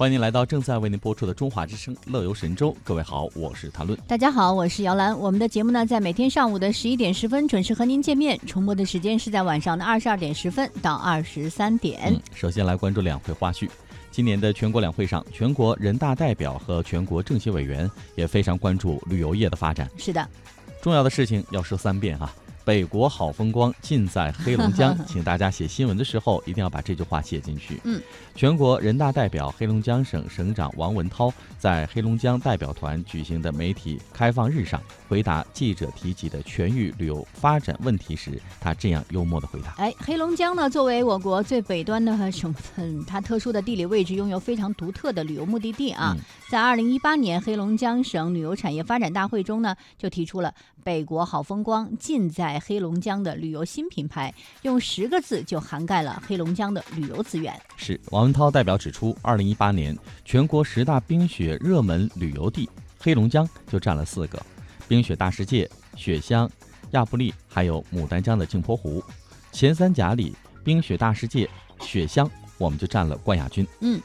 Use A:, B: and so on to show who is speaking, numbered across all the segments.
A: 欢迎您来到正在为您播出的《中华之声·乐游神州》。各位好，我是谭论。
B: 大家好，我是姚兰。我们的节目呢，在每天上午的十一点十分准时和您见面，重播的时间是在晚上的二十二点十分到二十三点。
A: 嗯，首先来关注两会花絮。今年的全国两会上，全国人大代表和全国政协委员也非常关注旅游业的发展。
B: 是的，
A: 重要的事情要说三遍哈。北国好风光尽在黑龙江，请大家写新闻的时候一定要把这句话写进去。
B: 嗯，
A: 全国人大代表、黑龙江省省长王文涛在黑龙江代表团举行的媒体开放日上，回答记者提及的全域旅游发展问题时，他这样幽默的回答：“
B: 哎，黑龙江呢，作为我国最北端的省份，它特殊的地理位置拥有非常独特的旅游目的地啊。在二零一八年黑龙江省旅游产业发展大会中呢，就提出了‘北国好风光尽在’。”在黑龙江的旅游新品牌，用十个字就涵盖了黑龙江的旅游资源。
A: 是王文涛代表指出，二零一八年全国十大冰雪热门旅游地，黑龙江就占了四个：冰雪大世界、雪乡、亚布力，还有牡丹江的镜泊湖。前三甲里，冰雪大世界、雪乡，我们就占了冠亚军。
B: 嗯。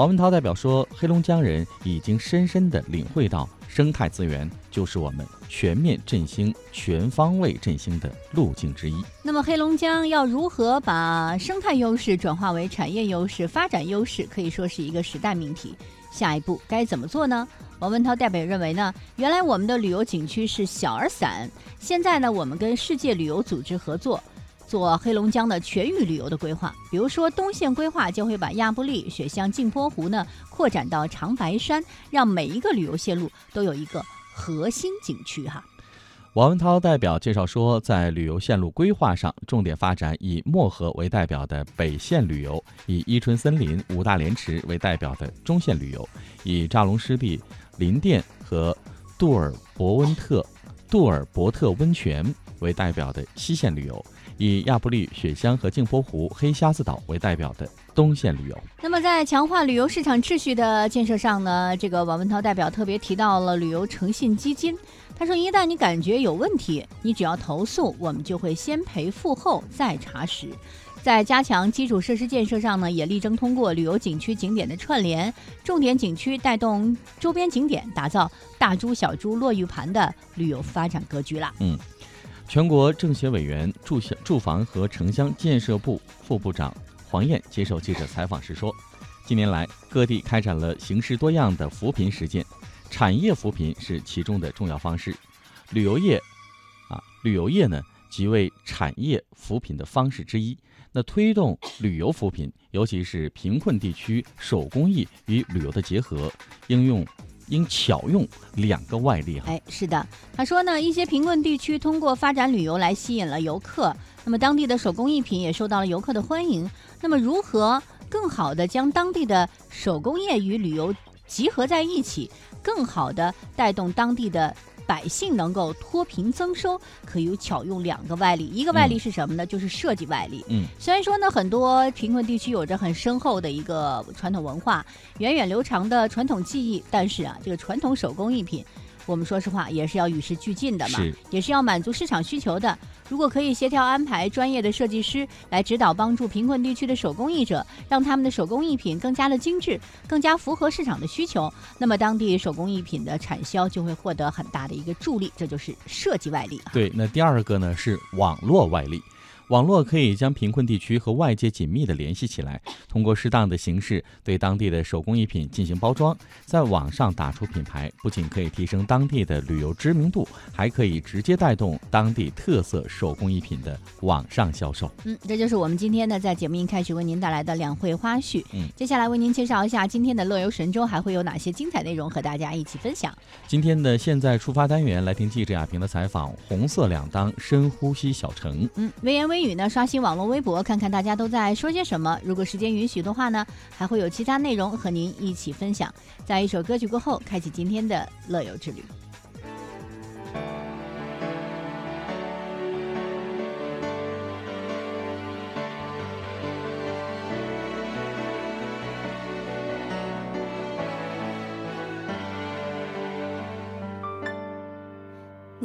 A: 王文涛代表说：“黑龙江人已经深深地领会到，生态资源就是我们全面振兴、全方位振兴的路径之一。
B: 那么，黑龙江要如何把生态优势转化为产业优势、发展优势，可以说是一个时代命题。下一步该怎么做呢？”王文涛代表认为呢，原来我们的旅游景区是小而散，现在呢，我们跟世界旅游组织合作。做黑龙江的全域旅游的规划，比如说东线规划就会把亚布力、雪乡、镜泊湖呢扩展到长白山，让每一个旅游线路都有一个核心景区哈。
A: 王文涛代表介绍说，在旅游线路规划上，重点发展以漠河为代表的北线旅游，以伊春森林、五大连池为代表的中线旅游，以扎龙湿地、林甸和杜尔伯温特、杜尔伯特温泉为代表的西线旅游。以亚布力、雪乡和镜泊湖、黑瞎子岛为代表的东线旅游。
B: 那么，在强化旅游市场秩序的建设上呢？这个王文涛代表特别提到了旅游诚信基金。他说：“一旦你感觉有问题，你只要投诉，我们就会先赔付后再查实。”在加强基础设施建设上呢，也力争通过旅游景区景点的串联，重点景区带动周边景点，打造大珠小珠落玉盘的旅游发展格局了。
A: 嗯。全国政协委员、住乡住房和城乡建设部副部长黄燕接受记者采访时说：“近年来，各地开展了形式多样的扶贫实践，产业扶贫是其中的重要方式。旅游业，啊，旅游业呢，即为产业扶贫的方式之一。那推动旅游扶贫，尤其是贫困地区手工艺与旅游的结合，应用。”应巧用两个外力哈。
B: 哎，是的，他说呢，一些贫困地区通过发展旅游来吸引了游客，那么当地的手工艺品也受到了游客的欢迎。那么如何更好的将当地的手工业与旅游集合在一起，更好的带动当地的？百姓能够脱贫增收，可以巧用两个外力。一个外力是什么呢？就是设计外力。
A: 嗯，
B: 虽然说呢，很多贫困地区有着很深厚的一个传统文化、源远流长的传统技艺，但是啊，这个传统手工艺品。我们说实话，也是要与时俱进的嘛，也是要满足市场需求的。如果可以协调安排专业的设计师来指导帮助贫困地区的手工艺者，让他们的手工艺品更加的精致，更加符合市场的需求，那么当地手工艺品的产销就会获得很大的一个助力。这就是设计外力。
A: 对，那第二个呢是网络外力。网络可以将贫困地区和外界紧密的联系起来，通过适当的形式对当地的手工艺品进行包装，在网上打出品牌，不仅可以提升当地的旅游知名度，还可以直接带动当地特色手工艺品的网上销售。
B: 嗯，这就是我们今天呢在节目一开始为您带来的两会花絮。
A: 嗯，
B: 接下来为您介绍一下今天的乐游神州还会有哪些精彩内容和大家一起分享。
A: 今天的现在出发单元来听记者亚平的采访，红色两当深呼吸小城。
B: 嗯，微言语呢？刷新网络微博，看看大家都在说些什么。如果时间允许的话呢，还会有其他内容和您一起分享。在一首歌曲过后，开启今天的乐游之旅。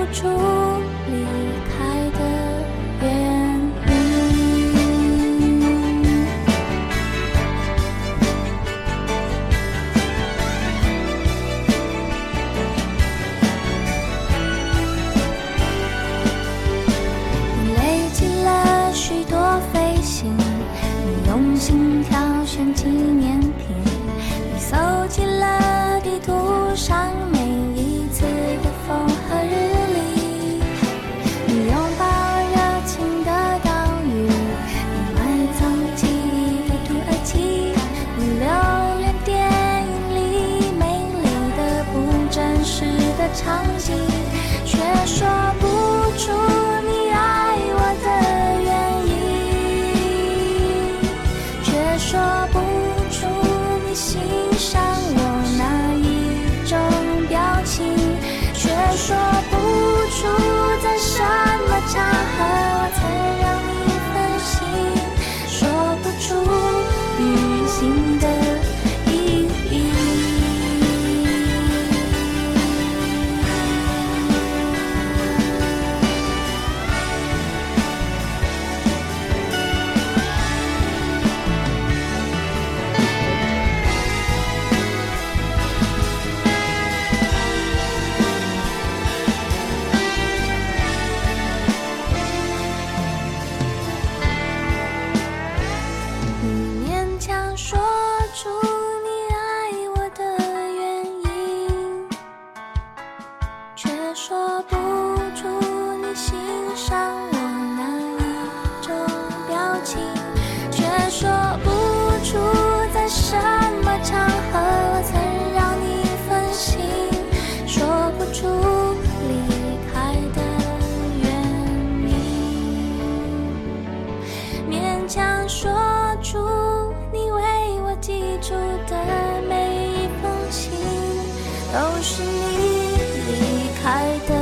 C: 不出离开的原因。你累积了许多飞行，你用心挑选纪念是你离开的